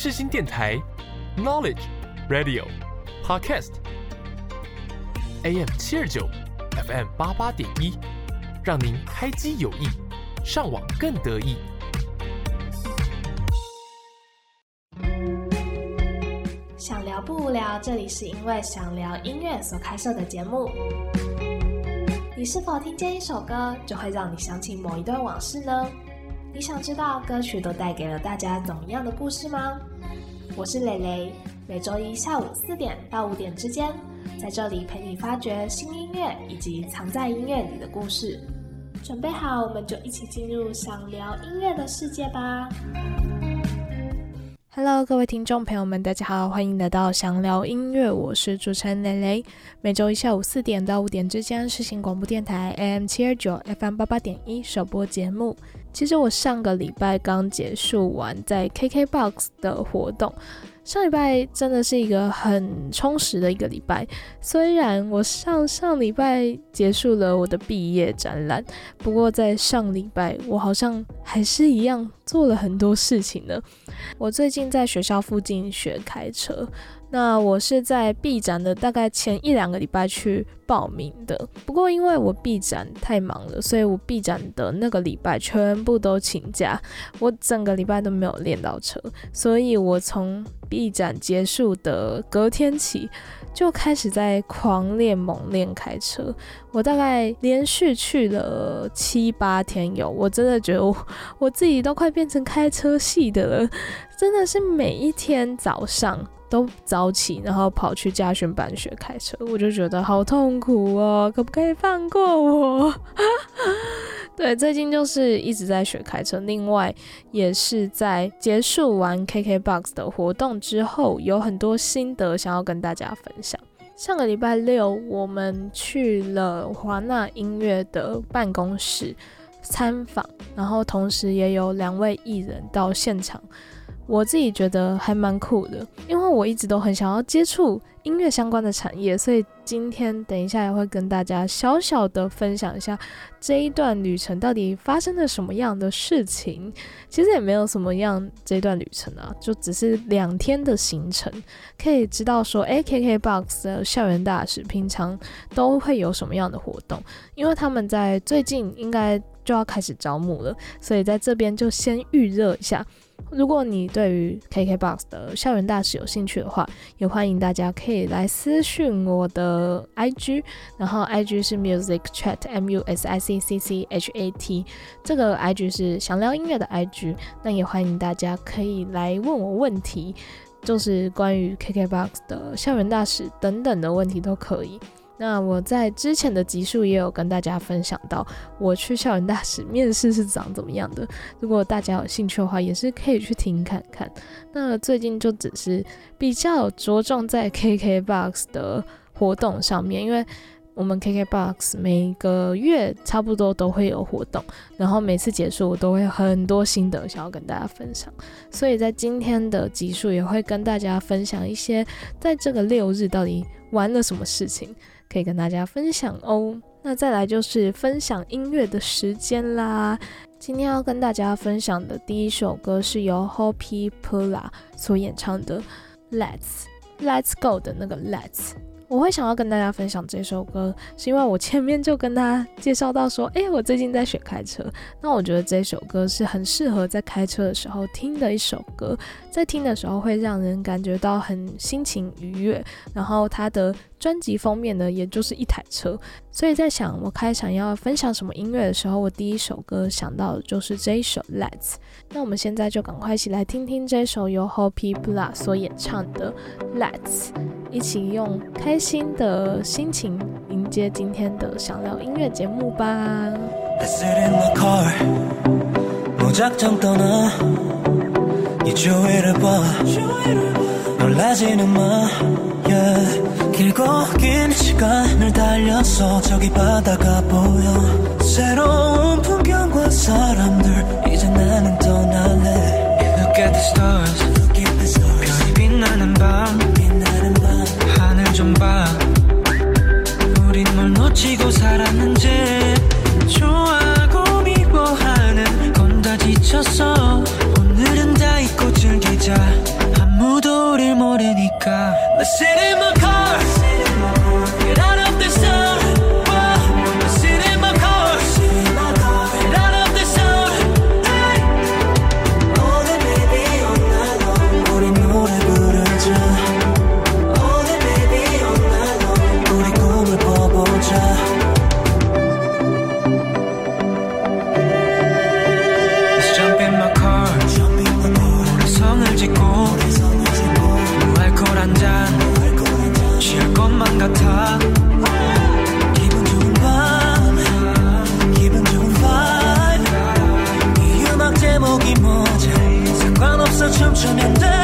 世新电台，Knowledge Radio Podcast，AM 七二九，FM 八八点一，让您开机有益，上网更得意。想聊不无聊，这里是因为想聊音乐所开设的节目。你是否听见一首歌，就会让你想起某一段往事呢？你想知道歌曲都带给了大家怎么样的故事吗？我是蕾蕾，每周一下午四点到五点之间，在这里陪你发掘新音乐以及藏在音乐里的故事。准备好，我们就一起进入想聊音乐的世界吧。Hello，各位听众朋友们，大家好，欢迎来到想聊音乐，我是主持人蕾蕾。每周一下午四点到五点之间，是新广播电台 AM 七二九 FM 八八点一首播节目。其实我上个礼拜刚结束完在 KKBOX 的活动。上礼拜真的是一个很充实的一个礼拜，虽然我上上礼拜结束了我的毕业展览，不过在上礼拜我好像还是一样做了很多事情呢。我最近在学校附近学开车。那我是在 B 展的大概前一两个礼拜去报名的，不过因为我 B 展太忙了，所以我 B 展的那个礼拜全部都请假，我整个礼拜都没有练到车，所以我从 B 展结束的隔天起就开始在狂练猛练开车，我大概连续去了七八天有，我真的觉得我我自己都快变成开车系的了，真的是每一天早上。都早起，然后跑去嘉训班学开车，我就觉得好痛苦哦，可不可以放过我？对，最近就是一直在学开车，另外也是在结束完 KKBOX 的活动之后，有很多心得想要跟大家分享。上个礼拜六，我们去了华纳音乐的办公室参访，然后同时也有两位艺人到现场。我自己觉得还蛮酷的，因为我一直都很想要接触音乐相关的产业，所以今天等一下也会跟大家小小的分享一下这一段旅程到底发生了什么样的事情。其实也没有什么样这段旅程啊，就只是两天的行程，可以知道说，哎，KKBOX 的校园大使平常都会有什么样的活动，因为他们在最近应该就要开始招募了，所以在这边就先预热一下。如果你对于 KKBOX 的校园大使有兴趣的话，也欢迎大家可以来私讯我的 IG，然后 IG 是 Music Chat M U S I C C C H A T，这个 IG 是想聊音乐的 IG，那也欢迎大家可以来问我问题，就是关于 KKBOX 的校园大使等等的问题都可以。那我在之前的集数也有跟大家分享到，我去校园大使面试是长怎么样的。如果大家有兴趣的话，也是可以去听看看。那最近就只是比较着重在 KKBOX 的活动上面，因为我们 KKBOX 每个月差不多都会有活动，然后每次结束我都会很多心得想要跟大家分享，所以在今天的集数也会跟大家分享一些在这个六日到底玩了什么事情。可以跟大家分享哦。那再来就是分享音乐的时间啦。今天要跟大家分享的第一首歌是由 Hoppy Pula 所演唱的《Let's Let's Go》的那个 Let's。我会想要跟大家分享这首歌，是因为我前面就跟大家介绍到说，哎，我最近在学开车。那我觉得这首歌是很适合在开车的时候听的一首歌，在听的时候会让人感觉到很心情愉悦。然后它的专辑封面呢，也就是一台车。所以在想我开场要分享什么音乐的时候，我第一首歌想到的就是这一首 Let's。那我们现在就赶快一起来听听这首由 Hoppy Bla 所演唱的 Let's。一起用开心的心情迎接今天的想聊音乐节目吧。 예, 길고 긴 시간을 달려서 저기 바다가 보여. 새로운 풍경과 사람들 이제 나는 떠날래. Look at the stars, Look at the stars. 별이 빛나는 밤, 빛나는 밤. 하늘 좀봐. 우린 뭘 놓치고 살았는지. 좋아. City. 歌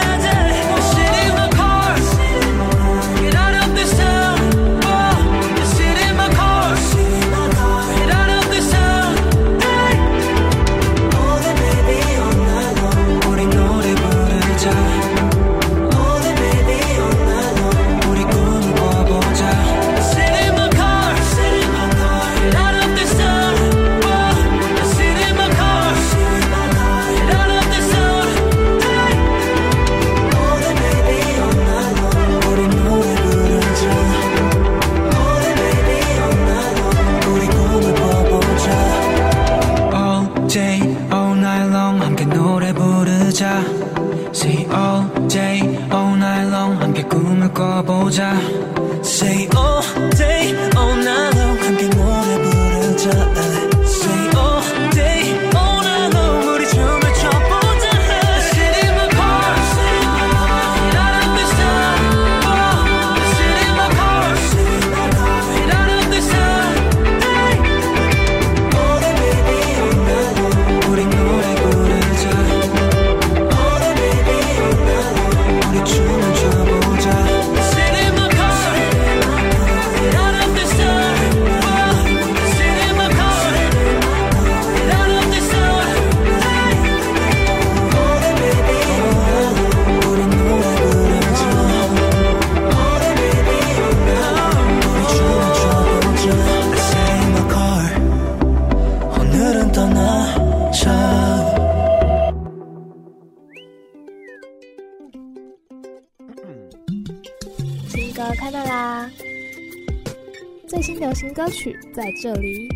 曲在这里。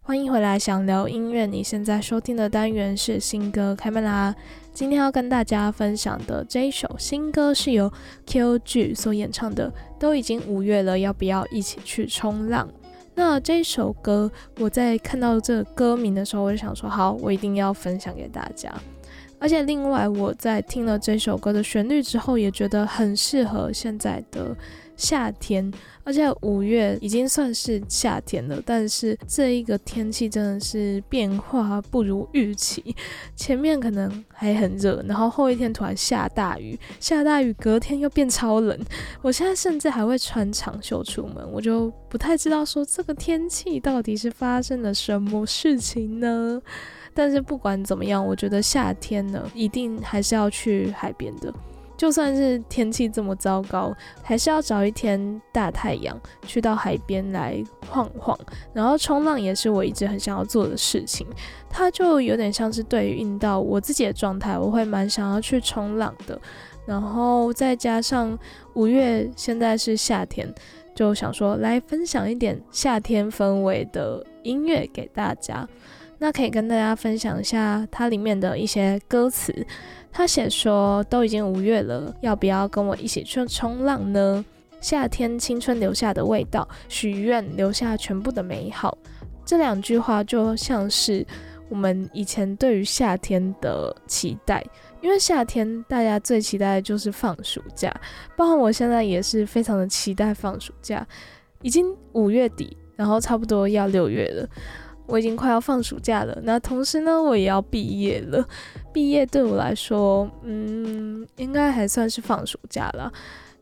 欢迎回来，想聊音乐。你现在收听的单元是新歌开麦啦。今天要跟大家分享的这一首新歌是由 Q.G 所演唱的。都已经五月了，要不要一起去冲浪？那这首歌，我在看到这个歌名的时候，我就想说，好，我一定要分享给大家。而且另外，我在听了这首歌的旋律之后，也觉得很适合现在的夏天。而且五月已经算是夏天了，但是这一个天气真的是变化不如预期。前面可能还很热，然后后一天突然下大雨，下大雨隔天又变超冷。我现在甚至还会穿长袖出门，我就不太知道说这个天气到底是发生了什么事情呢？但是不管怎么样，我觉得夏天呢，一定还是要去海边的。就算是天气这么糟糕，还是要找一天大太阳，去到海边来晃晃。然后冲浪也是我一直很想要做的事情。它就有点像是对应到我自己的状态，我会蛮想要去冲浪的。然后再加上五月现在是夏天，就想说来分享一点夏天氛围的音乐给大家。那可以跟大家分享一下它里面的一些歌词。他写说：“都已经五月了，要不要跟我一起去冲浪呢？夏天青春留下的味道，许愿留下全部的美好。”这两句话就像是我们以前对于夏天的期待，因为夏天大家最期待的就是放暑假，包括我现在也是非常的期待放暑假。已经五月底，然后差不多要六月了。我已经快要放暑假了，那同时呢，我也要毕业了。毕业对我来说，嗯，应该还算是放暑假了。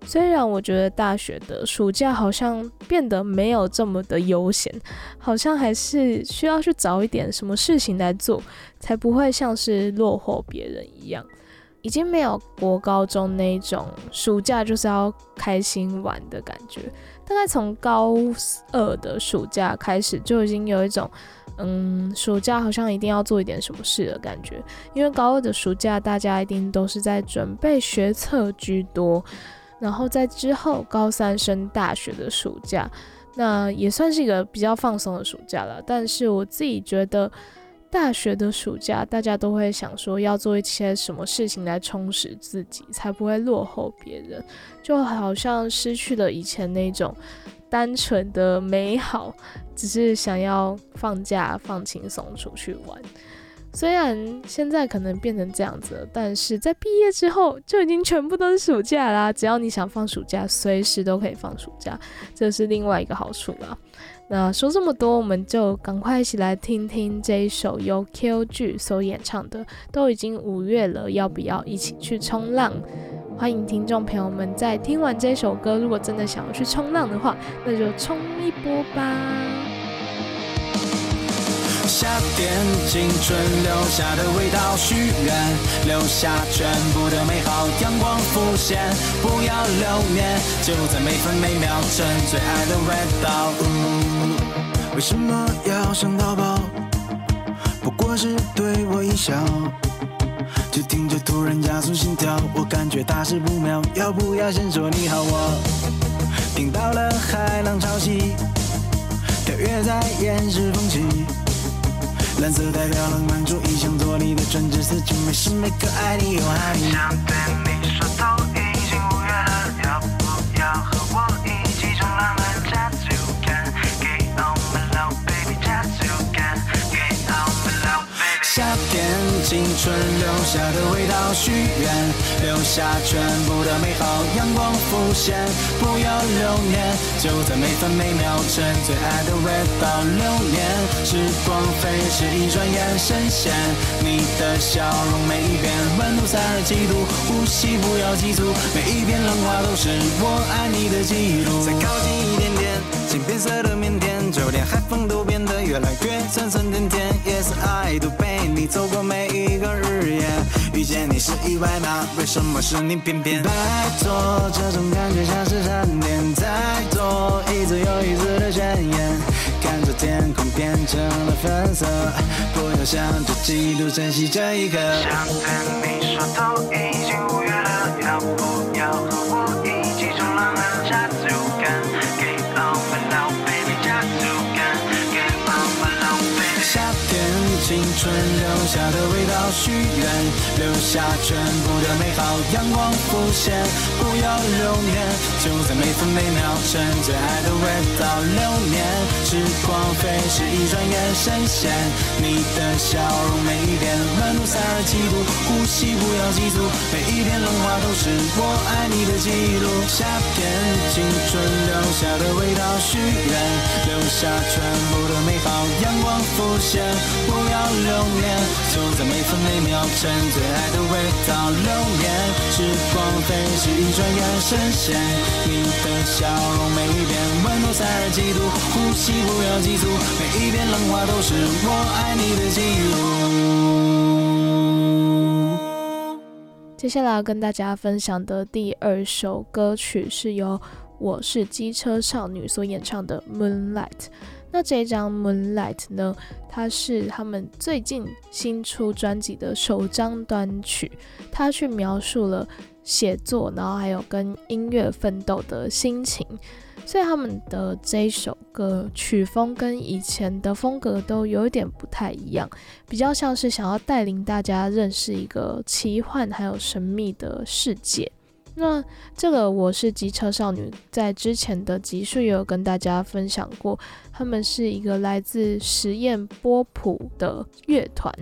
虽然我觉得大学的暑假好像变得没有这么的悠闲，好像还是需要去找一点什么事情来做，才不会像是落后别人一样。已经没有国高中那种暑假就是要开心玩的感觉。大概从高二的暑假开始，就已经有一种。嗯，暑假好像一定要做一点什么事的感觉，因为高二的暑假大家一定都是在准备学测居多，然后在之后高三升大学的暑假，那也算是一个比较放松的暑假了。但是我自己觉得，大学的暑假大家都会想说要做一些什么事情来充实自己，才不会落后别人，就好像失去了以前那种。单纯的美好，只是想要放假放轻松出去玩。虽然现在可能变成这样子，但是在毕业之后就已经全部都是暑假啦。只要你想放暑假，随时都可以放暑假，这是另外一个好处啦。那说这么多，我们就赶快一起来听听这一首由 K.O.G 所演唱的。都已经五月了，要不要一起去冲浪？欢迎听众朋友们在听完这首歌，如果真的想要去冲浪的话，那就冲一波吧。夏天，青春留下的味道，许愿留下全部的美好，阳光浮现，不要留念，就在每分每秒，趁最爱的味道。为什么要想逃跑？不过是对我一笑，就听着突然加速心跳，我感觉大事不妙，要不要先说你好？我听到了海浪潮汐，跳跃在岩石缝隙。蓝色代表浪漫主义，想做你的专职司机，每时每刻爱你又爱你。青春留下的味道，许愿留下全部的美好，阳光浮现，不要留念，就在每分每秒，趁最爱的味道流年。时光飞逝，一转眼深陷。你的笑容每一遍温度三十七度，呼吸不要急促，每一片浪花都是我爱你的记录。再靠近一点点，金变色的腼腆，就连海风都变得越来越酸酸甜甜。Yes I do，陪你走过每一个日夜，遇见你是意外吗？为什么是你偏偏？拜托，这种感觉像是闪电，太多一次又一次的宣言，看着天空变成了粉色，不要想着嫉妒，珍惜这一刻。想对你说，都已经五月了，要不要天，春留下的味道，许愿留下全部的美好，阳光浮现，不要留念，就在每分每秒，趁最爱的味道流年。时光飞逝，一转眼深陷。你的笑容每一遍温度三十几度，呼吸不要急促，每一片浪花都是我爱你的记录。夏天，青春留下的味道，许愿留下全部的美好，阳光浮现，不要留念，就在每分每秒，趁最爱的味道流年。时光飞逝，一转眼深陷。你的笑容每一遍温度三十几度，呼吸不要急促，每一片浪花都是我爱你的记录。接下来要跟大家分享的第二首歌曲是由我是机车少女所演唱的《Moonlight》。那这一张《Moonlight》呢，它是他们最近新出专辑的首张单曲，它去描述了写作，然后还有跟音乐奋斗的心情。所以他们的这一首歌曲风跟以前的风格都有一点不太一样，比较像是想要带领大家认识一个奇幻还有神秘的世界。那这个我是机车少女，在之前的集数也有跟大家分享过，他们是一个来自实验波普的乐团。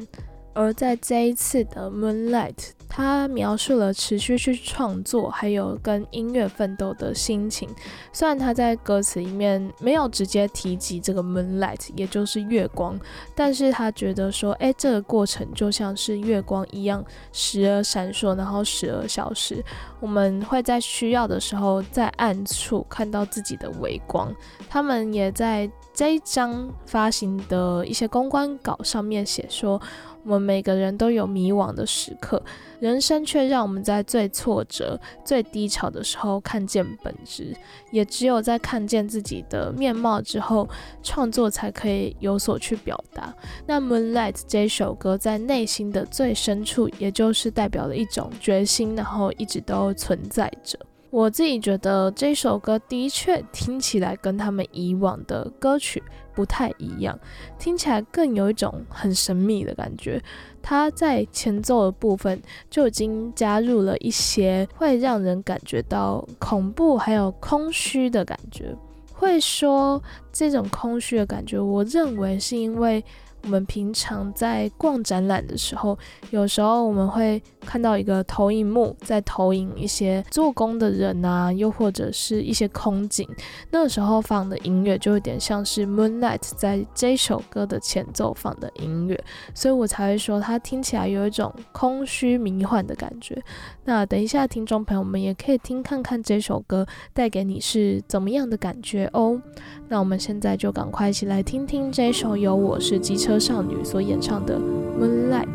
而在这一次的 Moonlight，它描述了持续去创作，还有跟音乐奋斗的心情。虽然他在歌词里面没有直接提及这个 Moonlight，也就是月光，但是他觉得说，哎，这个过程就像是月光一样，时而闪烁，然后时而消失。我们会在需要的时候，在暗处看到自己的微光。他们也在这一张发行的一些公关稿上面写说。我们每个人都有迷惘的时刻，人生却让我们在最挫折、最低潮的时候看见本质。也只有在看见自己的面貌之后，创作才可以有所去表达。那《Moonlight》这首歌在内心的最深处，也就是代表了一种决心，然后一直都存在着。我自己觉得这首歌的确听起来跟他们以往的歌曲不太一样，听起来更有一种很神秘的感觉。它在前奏的部分就已经加入了一些会让人感觉到恐怖还有空虚的感觉。会说这种空虚的感觉，我认为是因为我们平常在逛展览的时候，有时候我们会看到一个投影幕，在投影一些做工的人啊，又或者是一些空景。那时候放的音乐就有点像是《Moonlight》在这首歌的前奏放的音乐，所以我才会说它听起来有一种空虚迷幻的感觉。那等一下，听众朋友们也可以听看看这首歌带给你是怎么样的感觉哦。那我们现在就赶快一起来听听这首由我是机车少女所演唱的《Moonlight》。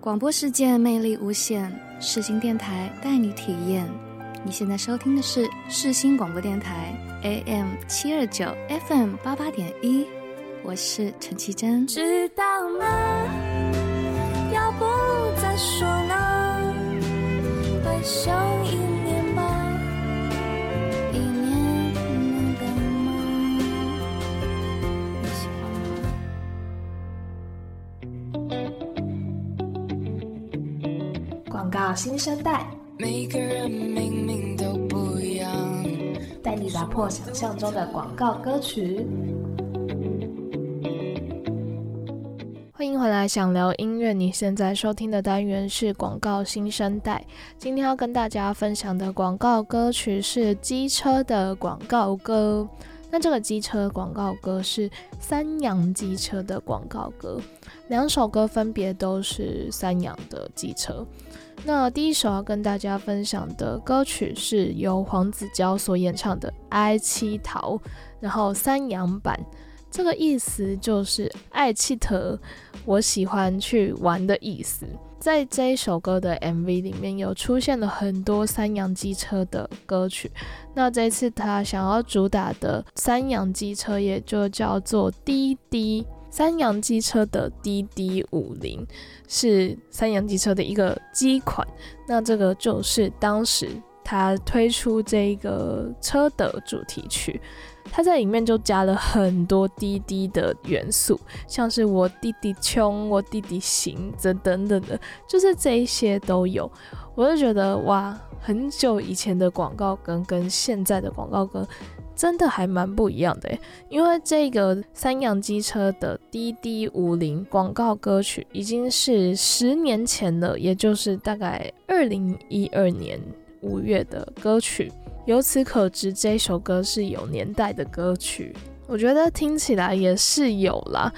广播世界魅力无限，世新电台带你体验。你现在收听的是世新广播电台 AM 七二九 FM 八八点一，我是陈绮贞。知道吗？广告新生代，每个人明明都不一样，带你打破想象中的广告歌曲。欢迎回来，想聊音乐。你现在收听的单元是广告新生代。今天要跟大家分享的广告歌曲是机车的广告歌。那这个机车广告歌是三洋机车的广告歌，两首歌分别都是三洋的机车。那第一首要跟大家分享的歌曲是由黄子佼所演唱的《哀七桃》，然后三洋版。这个意思就是爱气特，我喜欢去玩的意思。在这一首歌的 MV 里面有出现了很多三洋机车的歌曲，那这次他想要主打的三洋机车也就叫做滴滴。三洋机车的滴滴五零是三洋机车的一个机款，那这个就是当时他推出这个车的主题曲。它在里面就加了很多滴滴的元素，像是我弟弟穷，我弟弟行，这等等的，就是这一些都有。我就觉得哇，很久以前的广告歌跟现在的广告歌真的还蛮不一样的因为这个三洋机车的滴滴五零广告歌曲已经是十年前了，也就是大概二零一二年五月的歌曲。由此可知，这首歌是有年代的歌曲。我觉得听起来也是有啦，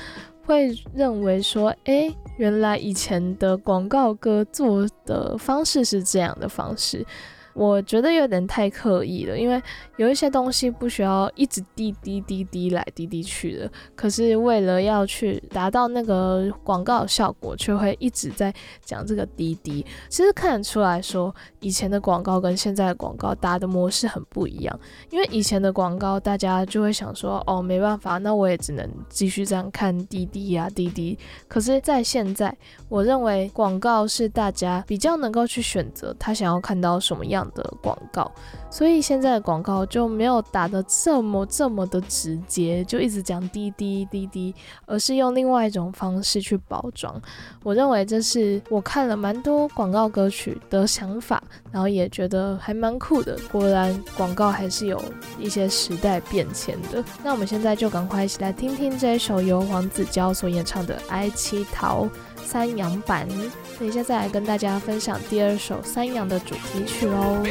会认为说，诶，原来以前的广告歌做的方式是这样的方式。我觉得有点太刻意了，因为有一些东西不需要一直滴滴滴滴来滴滴去的，可是为了要去达到那个广告效果，却会一直在讲这个滴滴。其实看得出来说，以前的广告跟现在的广告打的模式很不一样。因为以前的广告，大家就会想说，哦，没办法，那我也只能继续这样看滴滴呀滴滴。可是，在现在，我认为广告是大家比较能够去选择他想要看到什么样。的广告，所以现在的广告就没有打的这么这么的直接，就一直讲滴滴滴滴，而是用另外一种方式去包装。我认为这是我看了蛮多广告歌曲的想法，然后也觉得还蛮酷的。果然广告还是有一些时代变迁的。那我们现在就赶快一起来听听这一首由黄子佼所演唱的《爱乞讨》。三羊版，等一下再来跟大家分享第二首三羊的主题曲哦。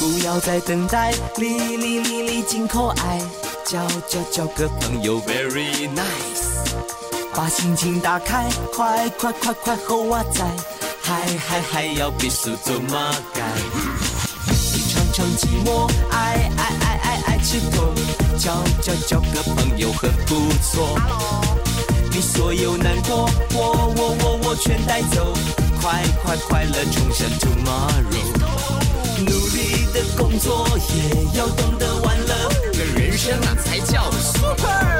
不要再等待，哩哩哩哩真可爱，交交交个朋友，very nice。把心情打开，快快快快和我在，嗨嗨嗨，要比速走马改。你尝尝寂寞，爱爱爱爱爱吃透，交交交个朋友很不错。你所有难过，我我我我全带走，快快快乐冲向 tomorrow。努力的工作也要懂得玩乐，这人生啊才叫 super。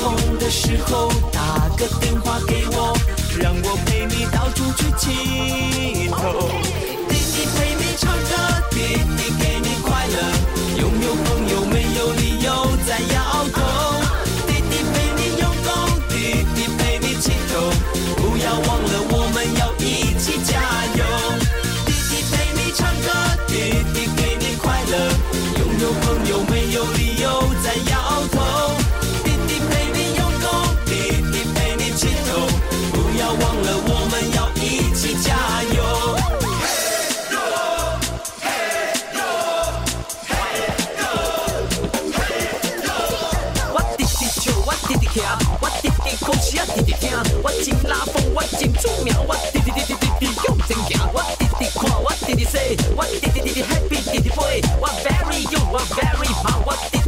痛的时候打个电话给我，让我陪你到处去乞头。弟弟陪你唱歌，弟弟给你快乐，拥有朋友没有理由再摇头。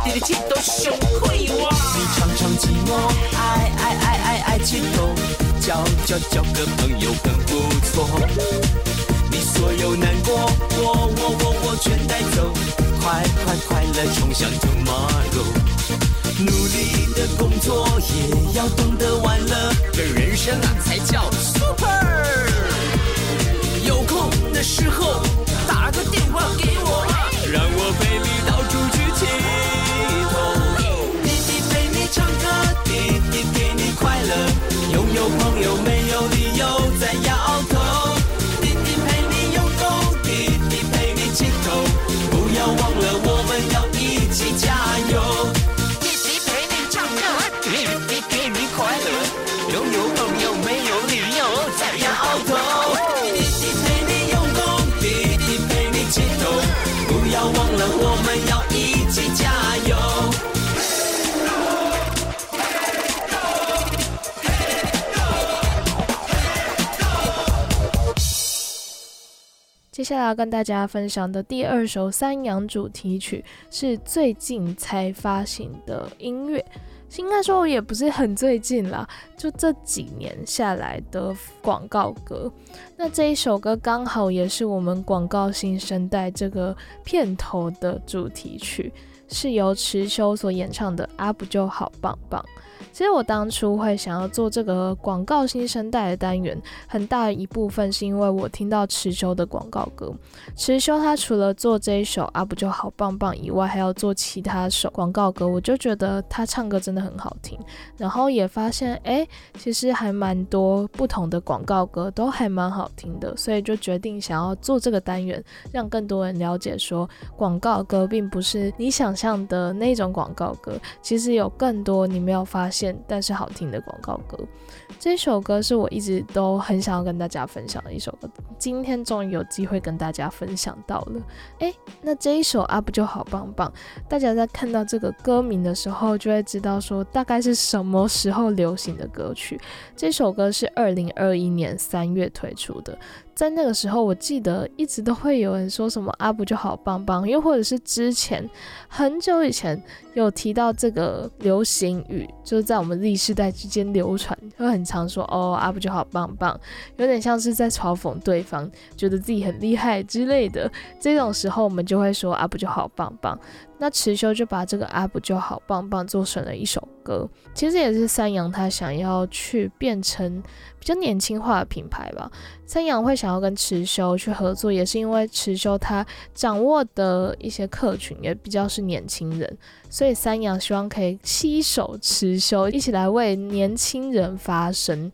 胖，我滴滴滴气都上开哇。你常常寂寞，爱爱爱爱爱情头，交交交个朋友很不错。你所有难过，我我我我全带走，快快快乐冲向 tomorrow。努力的工作也要懂得玩乐，这人生啊才叫 super。接下来要跟大家分享的第二首三阳主题曲是最近才发行的音乐，应该说也不是很最近啦，就这几年下来的广告歌。那这一首歌刚好也是我们广告新生代这个片头的主题曲，是由池修所演唱的《阿不就好棒棒》。其实我当初会想要做这个广告新生代的单元，很大一部分是因为我听到池修的广告歌。池修他除了做这一首啊不就好棒棒以外，还要做其他首广告歌，我就觉得他唱歌真的很好听。然后也发现，哎，其实还蛮多不同的广告歌都还蛮好听的，所以就决定想要做这个单元，让更多人了解说广告歌并不是你想象的那种广告歌，其实有更多你没有发现。但是好听的广告歌，这首歌是我一直都很想要跟大家分享的一首歌，今天终于有机会跟大家分享到了。诶，那这一首啊不就好棒棒？大家在看到这个歌名的时候，就会知道说大概是什么时候流行的歌曲。这首歌是二零二一年三月推出的。在那个时候，我记得一直都会有人说什么阿布就好棒棒，又或者是之前很久以前有提到这个流行语，就是在我们历世代之间流传，会很常说哦阿布就好棒棒，有点像是在嘲讽对方，觉得自己很厉害之类的。这种时候，我们就会说阿布就好棒棒。那池修就把这个阿不就好棒棒做成了一首歌，其实也是三阳他想要去变成比较年轻化的品牌吧。三阳会想要跟池修去合作，也是因为池修他掌握的一些客群也比较是年轻人，所以三阳希望可以携手池修一起来为年轻人发声。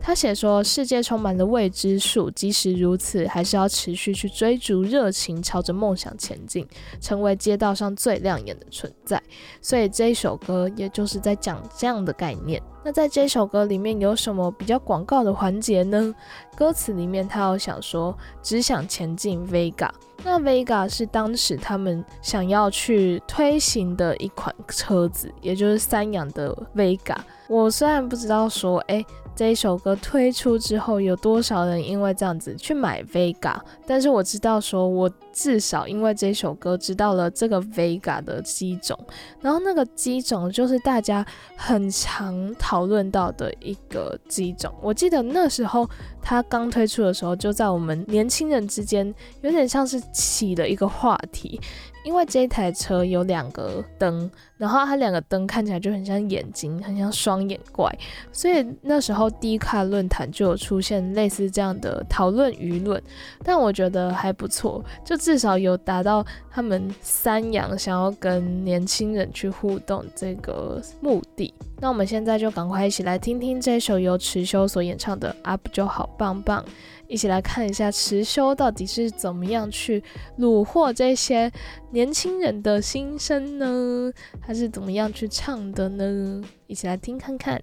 他写说：“世界充满了未知数，即使如此，还是要持续去追逐热情，朝着梦想前进，成为街道上最亮眼的存在。”所以这一首歌也就是在讲这样的概念。那在这首歌里面有什么比较广告的环节呢？歌词里面他有想说：“只想前进，Vega。”那 Vega 是当时他们想要去推行的一款车子，也就是三洋的 Vega。我虽然不知道说，哎。这一首歌推出之后，有多少人因为这样子去买 Vega？但是我知道，说我至少因为这首歌知道了这个 Vega 的机种，然后那个机种就是大家很常讨论到的一个机种。我记得那时候它刚推出的时候，就在我们年轻人之间有点像是起了一个话题。因为这台车有两个灯，然后它两个灯看起来就很像眼睛，很像双眼怪，所以那时候低卡论坛就有出现类似这样的讨论舆论。但我觉得还不错，就至少有达到他们三阳想要跟年轻人去互动这个目的。那我们现在就赶快一起来听听这首由池修所演唱的《Up 就好棒棒》。一起来看一下池修到底是怎么样去虏获这些年轻人的心声呢？他是怎么样去唱的呢？一起来听看看。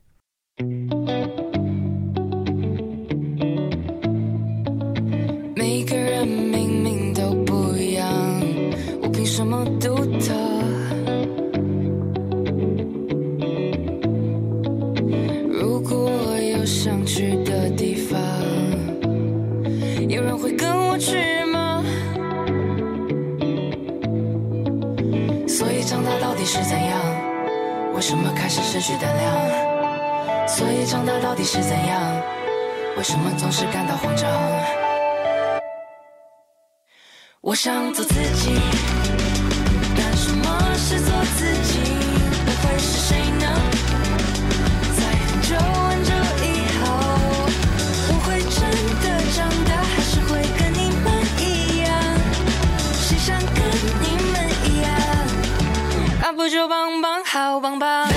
每个人明明都不一样，我凭什么独特？想去的地方。有人会跟我去吗？所以长大到底是怎样？为什么开始失去胆量？所以长大到底是怎样？为什么总是感到慌张？我想做自己，但什么是做自己？我会是谁不就棒棒好棒棒，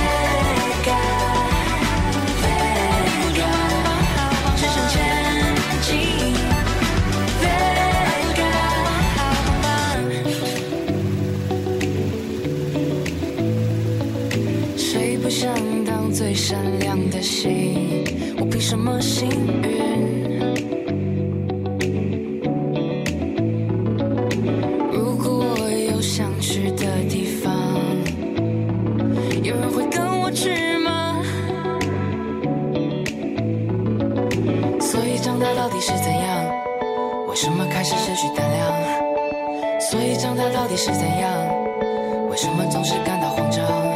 谁不想当最闪亮的星？我凭什么幸运？长大到底是怎样？为什么开始失去胆量？所以长大到底是怎样？为什么总是感到慌张？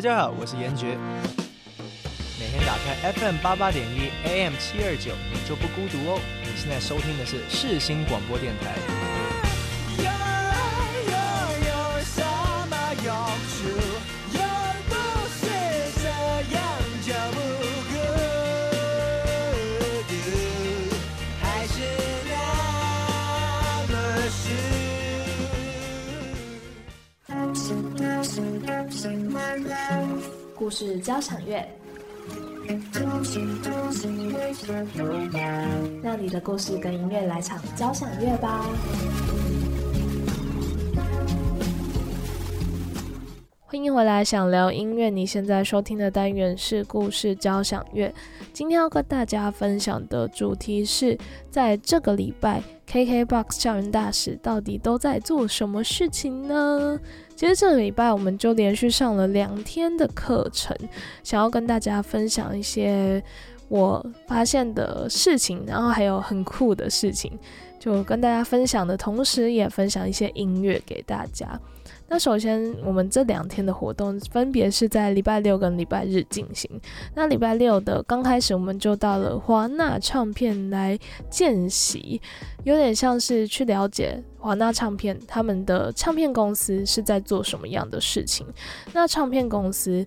大家好，我是严爵。每天打开 FM 八八点一 AM 七二九，你就不孤独哦。你现在收听的是世新广播电台。故事交响乐，让你的故事跟音乐来场交响乐吧。欢迎回来，想聊音乐。你现在收听的单元是故事交响乐。今天要跟大家分享的主题是，在这个礼拜，KKBOX 校园大使到底都在做什么事情呢？其实这个礼拜我们就连续上了两天的课程，想要跟大家分享一些我发现的事情，然后还有很酷的事情，就跟大家分享的同时，也分享一些音乐给大家。那首先，我们这两天的活动分别是在礼拜六跟礼拜日进行。那礼拜六的刚开始，我们就到了华纳唱片来见习，有点像是去了解华纳唱片他们的唱片公司是在做什么样的事情。那唱片公司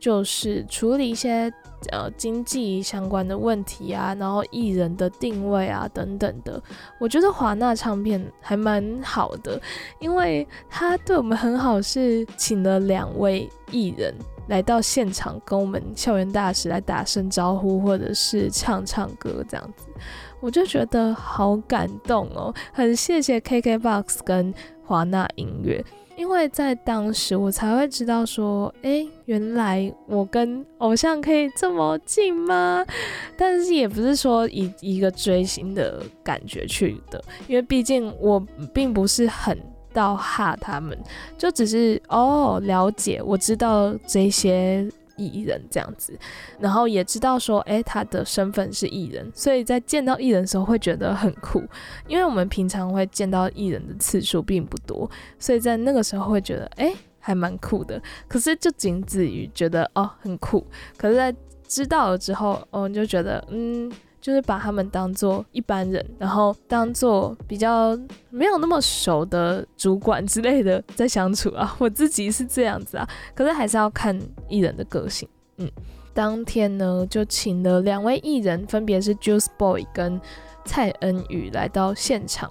就是处理一些呃经济相关的问题啊，然后艺人的定位啊等等的。我觉得华纳唱片还蛮好的，因为他对我们很好，是请了两位艺人来到现场跟我们校园大使来打声招呼，或者是唱唱歌这样子。我就觉得好感动哦，很谢谢 KKBOX 跟华纳音乐。因为在当时我才会知道说，诶，原来我跟偶像可以这么近吗？但是也不是说以一个追星的感觉去的，因为毕竟我并不是很到哈他们，就只是哦了解，我知道这些艺人这样子，然后也知道说，诶，他的身份是艺人，所以在见到艺人的时候会觉得很酷，因为我们平常会见到艺人的次数并不多，所以在那个时候会觉得，诶，还蛮酷的。可是就仅止于觉得哦很酷，可是在知道了之后，哦你就觉得嗯。就是把他们当做一般人，然后当做比较没有那么熟的主管之类的在相处啊。我自己是这样子啊，可是还是要看艺人的个性。嗯，当天呢就请了两位艺人，分别是 Juice Boy 跟蔡恩宇来到现场。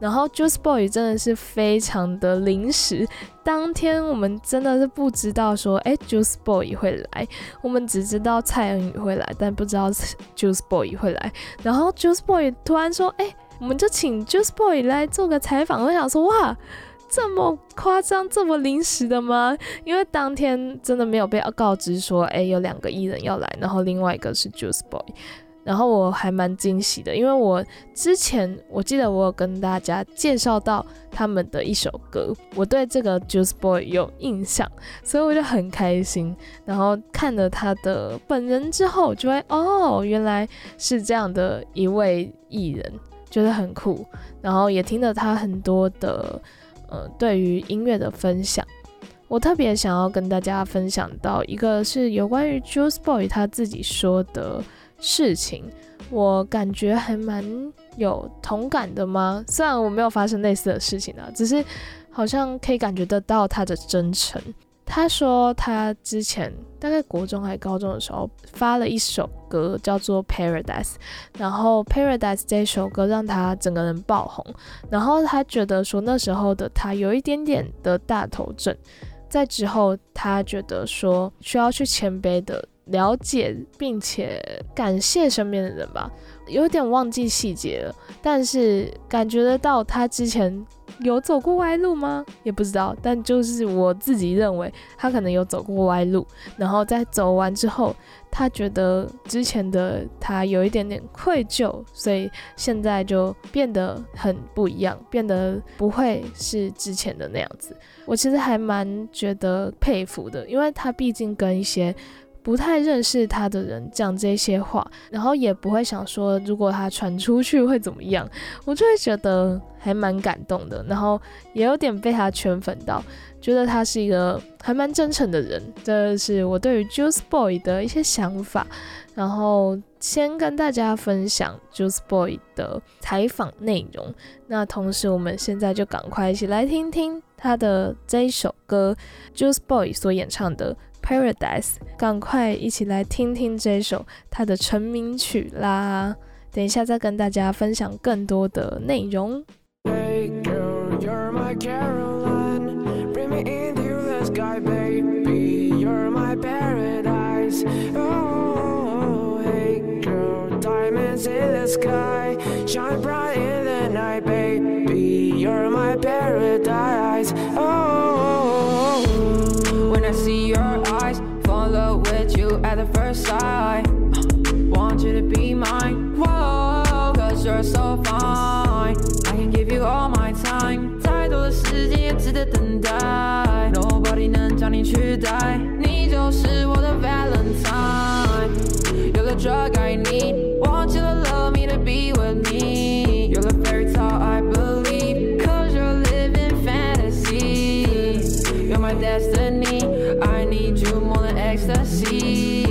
然后 Juice Boy 真的是非常的临时，当天我们真的是不知道说，哎，Juice Boy 会来，我们只知道蔡恩宇会来，但不知道 Juice Boy 会来。然后 Juice Boy 突然说，哎，我们就请 Juice Boy 来做个采访。我想说，哇，这么夸张，这么临时的吗？因为当天真的没有被告知说，哎，有两个艺人要来，然后另外一个是 Juice Boy。然后我还蛮惊喜的，因为我之前我记得我有跟大家介绍到他们的一首歌，我对这个 Juice Boy 有印象，所以我就很开心。然后看了他的本人之后，就会哦，原来是这样的一位艺人，觉得很酷，然后也听了他很多的呃对于音乐的分享。我特别想要跟大家分享到一个是有关于 Juice Boy 他自己说的事情，我感觉还蛮有同感的吗？虽然我没有发生类似的事情啊，只是好像可以感觉得到他的真诚。他说他之前大概国中还高中的时候发了一首歌叫做《Paradise》，然后《Paradise》这首歌让他整个人爆红，然后他觉得说那时候的他有一点点的大头症。在之后，他觉得说需要去谦卑的了解，并且感谢身边的人吧，有点忘记细节了，但是感觉得到他之前有走过歪路吗？也不知道，但就是我自己认为他可能有走过歪路，然后在走完之后，他觉得之前的他有一点点愧疚，所以现在就变得很不一样，变得不会是之前的那样子。我其实还蛮觉得佩服的，因为他毕竟跟一些不太认识他的人讲这些话，然后也不会想说如果他传出去会怎么样，我就会觉得还蛮感动的，然后也有点被他圈粉到，觉得他是一个还蛮真诚的人。这是我对于 Juice Boy 的一些想法，然后先跟大家分享 Juice Boy 的采访内容。那同时，我们现在就赶快一起来听听。他的这一首歌，Juice Boy 所演唱的《Paradise》，赶快一起来听听这首他的成名曲啦！等一下再跟大家分享更多的内容。Hey girl, you're my Caroline. Bring me into the sky, baby. You're my paradise. Oh, hey girl, diamonds in the sky. Shine bright in the night, baby. You're my paradise. Oh, when I see your eyes, fall in love with you at the first sight. Want you to be mine. Whoa, cause you're so fine. I can give you all my time. 太多的时间也值得等待，Nobody 能将你取代，你就是我的 Valentine。You're the drug I need, likes to. Assim.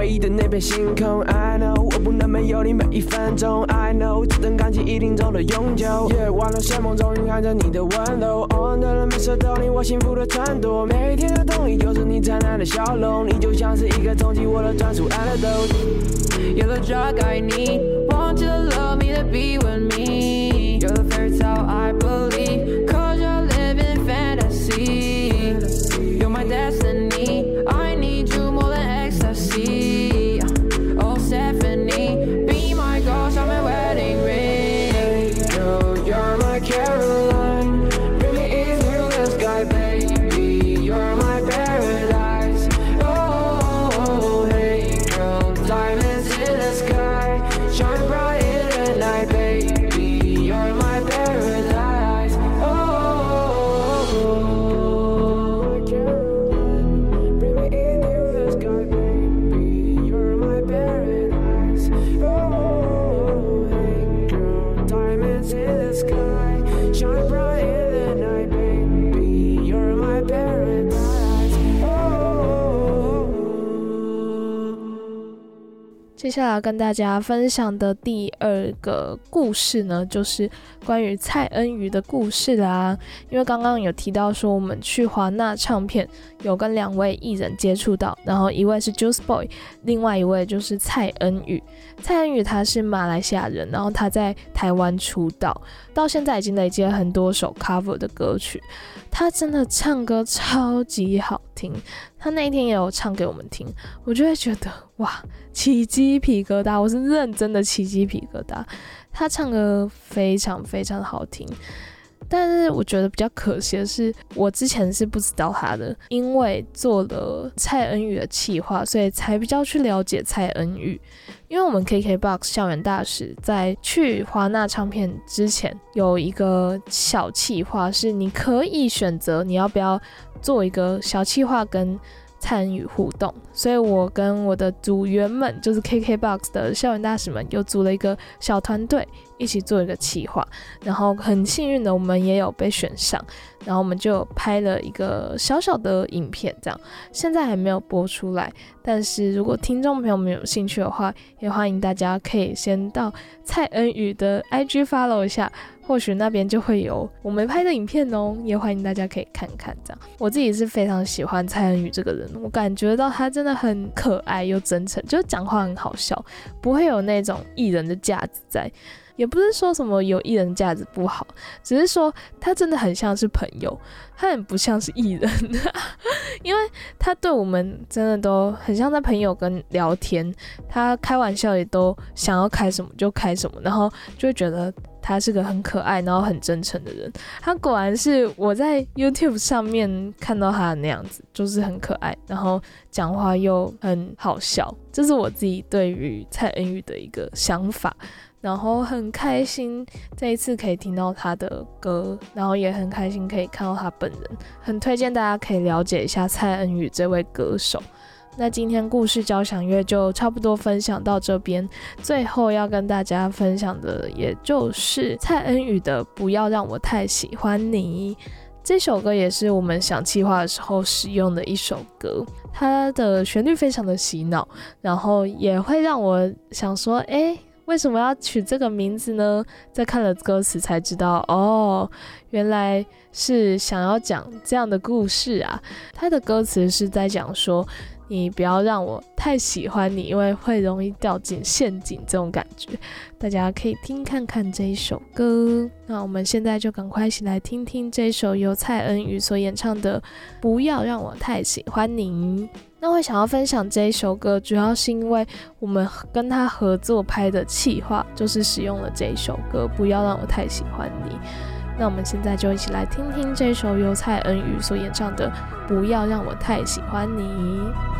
唯一的那片星空。I know 我不能没有你每一分钟。I know 这等感情一定走的永久。夜晚的睡梦中晕看着你的温柔。On 的人没收到你我幸福的传朵。每一天的动力就是你灿烂的笑容，你就像是一个冲击我的专属 antidote。You're the drug I need, want you to love me to be with me. 接下来跟大家分享的第二个故事呢，就是关于蔡恩瑜的故事啦。因为刚刚有提到说，我们去华纳唱片有跟两位艺人接触到，然后一位是 Juice Boy，另外一位就是蔡恩宇。蔡恩宇他是马来西亚人，然后他在台湾出道，到现在已经累积了很多首 cover 的歌曲。他真的唱歌超级好听，他那一天也有唱给我们听，我就会觉得哇，起鸡皮疙瘩，我是认真的起鸡皮疙瘩。他唱歌非常非常好听，但是我觉得比较可惜的是，我之前是不知道他的，因为做了蔡恩宇的企划，所以才比较去了解蔡恩宇。因为我们 KKBOX 校园大使在去华纳唱片之前有一个小企划，是你可以选择你要不要做一个小企划跟参与互动，所以我跟我的组员们，就是 KKBOX 的校园大使们，又组了一个小团队，一起做一个企划。然后很幸运的，我们也有被选上，然后我们就拍了一个小小的影片，这样现在还没有播出来。但是如果听众朋友们有兴趣的话，也欢迎大家可以先到蔡恩宇的 IG follow 一下。或许那边就会有我没拍的影片哦，也欢迎大家可以看看。这样，我自己是非常喜欢蔡恩宇这个人，我感觉到他真的很可爱又真诚，就是讲话很好笑，不会有那种艺人的架子在。也不是说什么有艺人架子不好，只是说他真的很像是朋友，他很不像是艺人，因为他对我们真的都很像在朋友跟聊天，他开玩笑也都想要开什么就开什么，然后就会觉得。他是个很可爱，然后很真诚的人。他果然是我在 YouTube 上面看到他的那样子，就是很可爱，然后讲话又很好笑。这是我自己对于蔡恩宇的一个想法。然后很开心这一次可以听到他的歌，然后也很开心可以看到他本人。很推荐大家可以了解一下蔡恩宇这位歌手。那今天故事交响乐就差不多分享到这边，最后要跟大家分享的，也就是蔡恩宇的《不要让我太喜欢你》这首歌，也是我们想气划的时候使用的一首歌。它的旋律非常的洗脑，然后也会让我想说，哎，为什么要取这个名字呢？在看了歌词才知道，哦，原来是想要讲这样的故事啊。它的歌词是在讲说。你不要让我太喜欢你，因为会容易掉进陷阱。这种感觉，大家可以听看看这一首歌。那我们现在就赶快一起来听听这首由蔡恩宇所演唱的《不要让我太喜欢你》。那会想要分享这一首歌，主要是因为我们跟他合作拍的企划，就是使用了这一首歌《不要让我太喜欢你》。那我们现在就一起来听听这首由蔡恩宇所演唱的《不要让我太喜欢你》。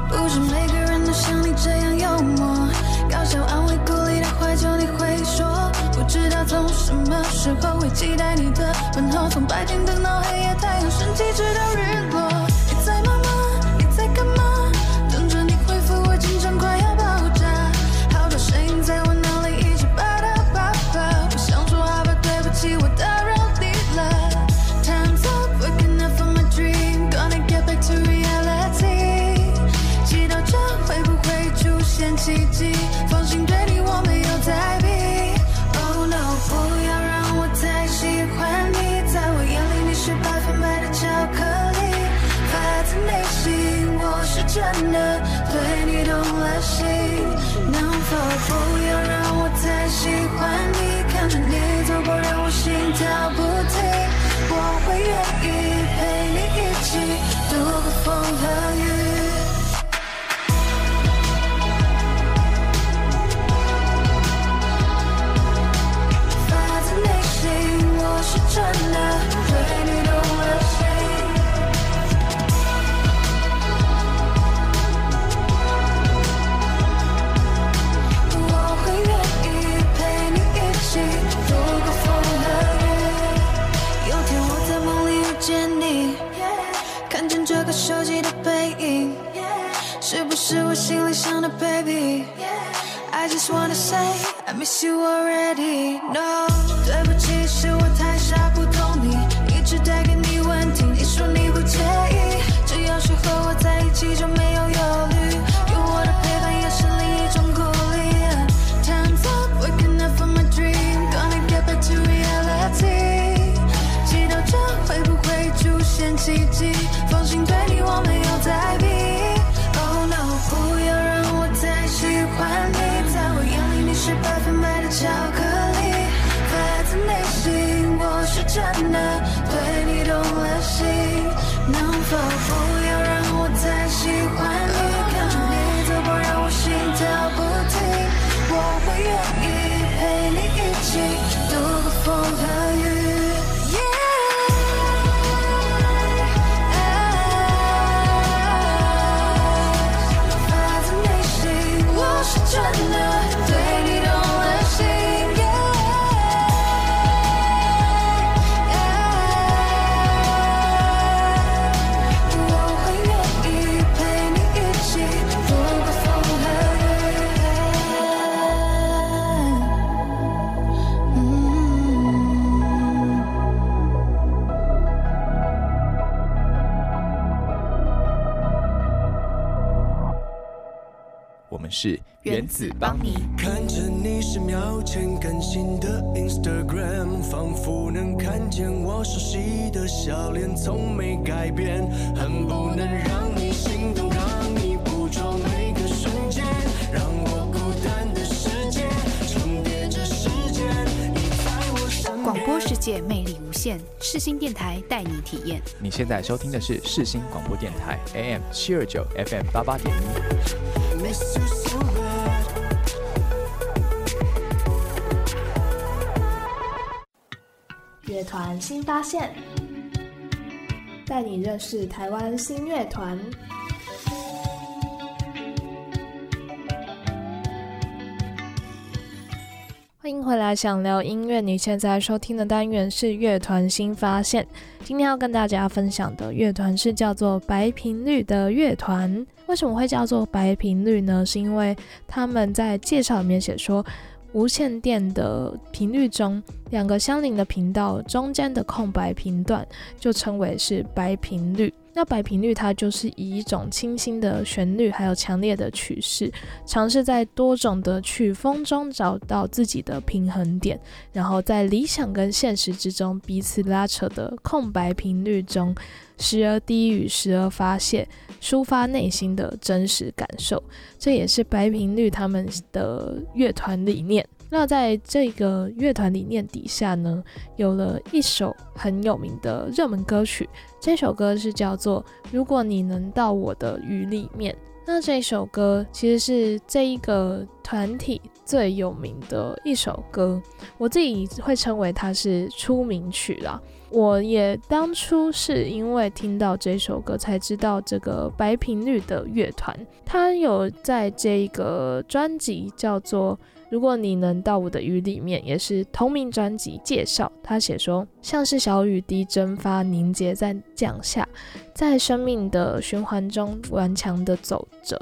不是每个人都像你这样幽默，搞笑安慰鼓励的话就你会说。不知道从什么时候会期待你的问候，从白天等到黑夜，太阳升起直到日心。能否不要让我再喜欢你？看着你走过，让我心跳不停。我会愿意是不是我心里想的 baby？I just wanna say I miss you already. No，对不起， 起。是原子帮你。看着你十秒前更新的 Instagram，仿佛能看见我熟悉的笑脸，从没改变，恨不能让你心动，让你捕捉每个瞬间，让我孤单的世界重叠着时间，你在我身边。广播世界魅力无限，世新电台带你体验。你现在收听的是世新广播电台 AM 七二九 FM 八八点一。Miss you so bad。乐团新发现，带你认识台湾新乐团。欢迎回来，想聊音乐。你现在收听的单元是乐团新发现。今天要跟大家分享的乐团是叫做白频率的乐团。为什么会叫做白频率呢？是因为他们在介绍里面写说，无线电的频率中，两个相邻的频道中间的空白频段就称为是白频率。那白频率它就是以一种清新的旋律，还有强烈的曲式，尝试在多种的曲风中找到自己的平衡点，然后在理想跟现实之中彼此拉扯的空白频率中，时而低语，时而发泄，抒发内心的真实感受。这也是白频率他们的乐团理念。那在这个乐团理念底下呢，有了一首很有名的热门歌曲，这首歌是叫做《如果你能到我的雨里面》。那这首歌其实是这一个团体最有名的一首歌，我自己会称为它是出名曲啦。我也当初是因为听到这首歌才知道这个白频率的乐团，它有在这个专辑叫做。如果你能到我的雨里面，也是同名专辑介绍。他写说，像是小雨滴蒸发凝结在降下，在生命的循环中顽强地走着，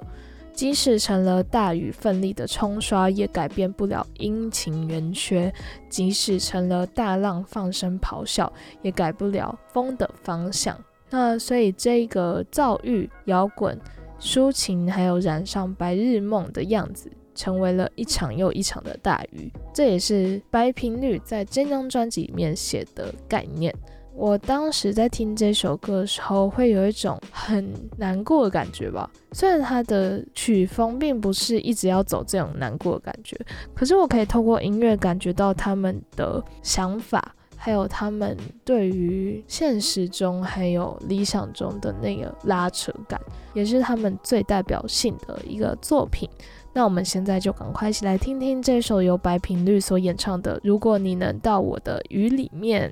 即使成了大雨奋力的冲刷，也改变不了阴晴圆缺；即使成了大浪放声咆哮，也改不了风的方向。那所以这个躁郁、摇滚、抒情，还有染上白日梦的样子。成为了一场又一场的大雨，这也是白频率在这张专辑里面写的概念。我当时在听这首歌的时候，会有一种很难过的感觉吧。虽然它的曲风并不是一直要走这种难过的感觉，可是我可以透过音乐感觉到他们的想法，还有他们对于现实中还有理想中的那个拉扯感，也是他们最代表性的一个作品。那我们现在就赶快一起来听听这首由白频率所演唱的《如果你能到我的雨里面》。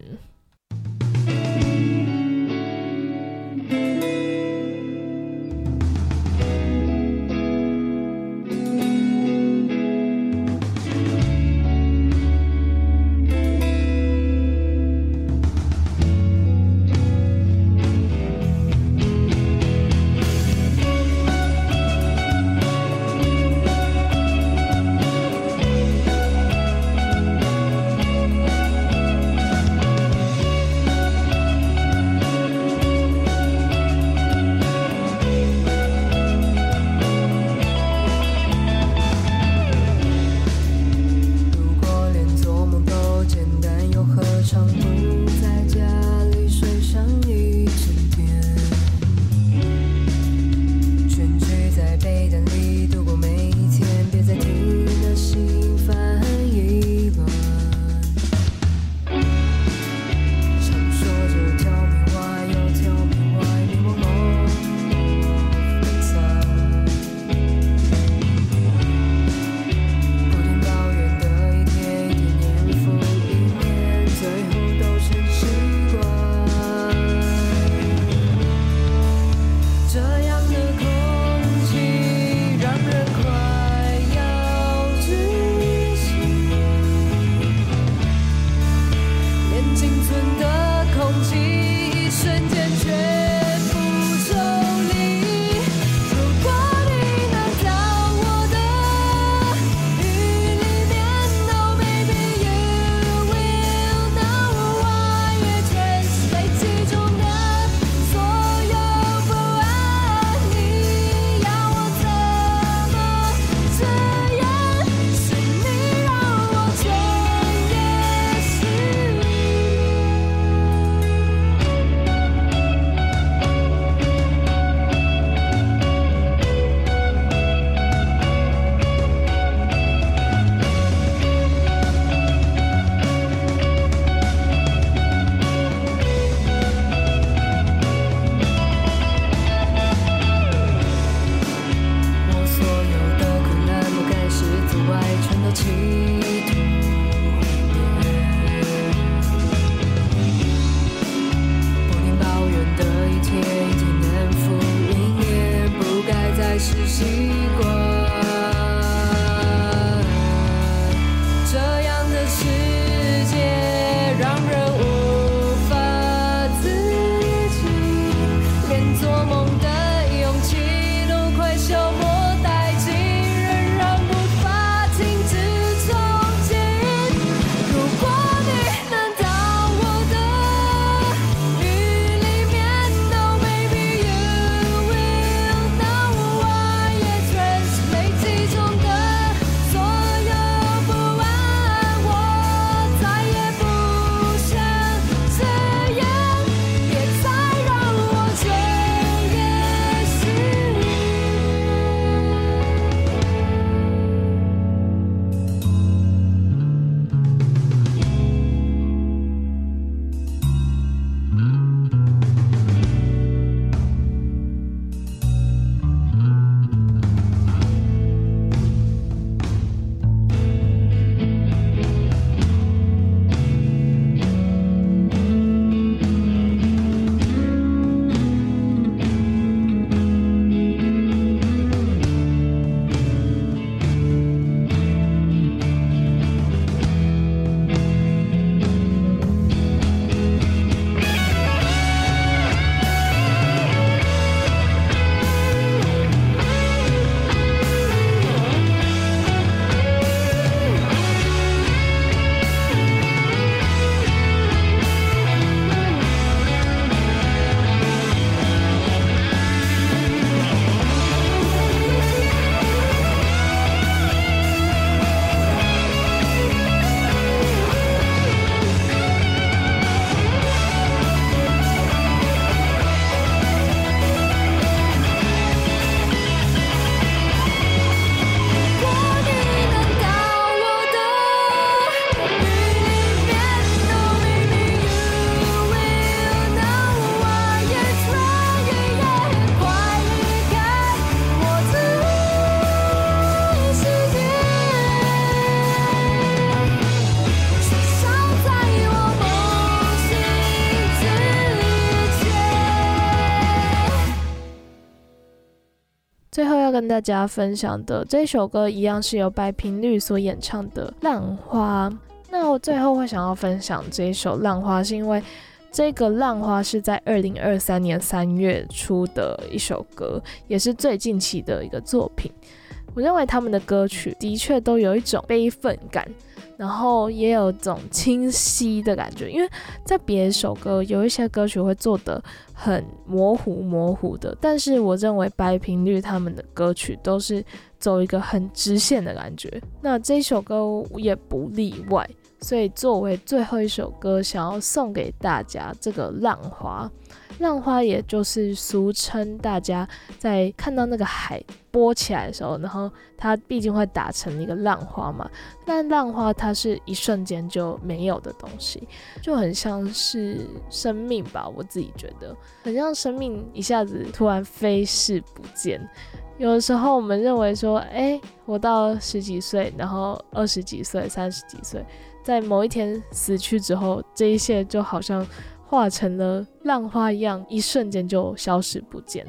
大家分享的这首歌，一样是由白频率所演唱的《浪花》。那我最后会想要分享这一首《浪花》，是因为这个《浪花》是在二零二三年三月初的一首歌，也是最近期的一个作品。我认为他们的歌曲的确都有一种悲愤感，然后也有种清晰的感觉，因为在别首歌有一些歌曲会做的很模糊模糊的，但是我认为白频率他们的歌曲都是走一个很直线的感觉，那这首歌也不例外。所以作为最后一首歌，想要送给大家这个浪花。浪花也就是俗称大家在看到那个海波起来的时候，然后它毕竟会打成一个浪花嘛。但浪花它是一瞬间就没有的东西，就很像是生命吧，我自己觉得很像生命一下子突然飞逝不见。有的时候我们认为说，哎，我到十几岁，然后二十几岁、三十几岁，在某一天死去之后，这一切就好像化成了浪花一样，一瞬间就消失不见。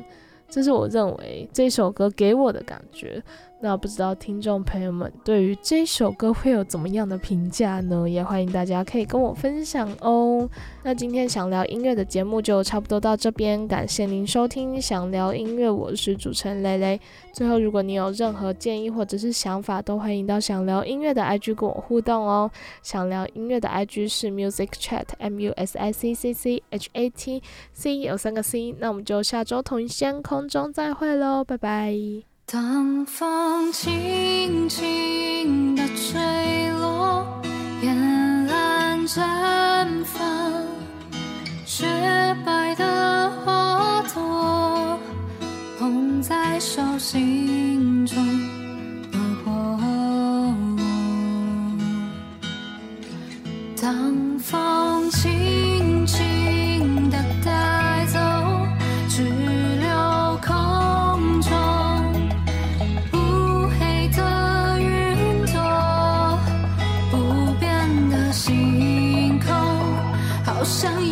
这是我认为这首歌给我的感觉。那不知道听众朋友们对于这首歌会有怎么样的评价呢？也欢迎大家可以跟我分享哦。那今天想聊音乐的节目就差不多到这边，感谢您收听。想聊音乐，我是主持人蕾蕾。最后，如果你有任何建议或者是想法，都欢迎到想聊音乐的 IG 跟我互动哦。想聊音乐的 IG 是 Music Chat M U S I C C C H A T C 有三个 C。那我们就下周同一时间空中再会喽，拜拜。当风轻轻地吹落，沿岸绽放雪白的花朵，捧在手心中。当风轻轻好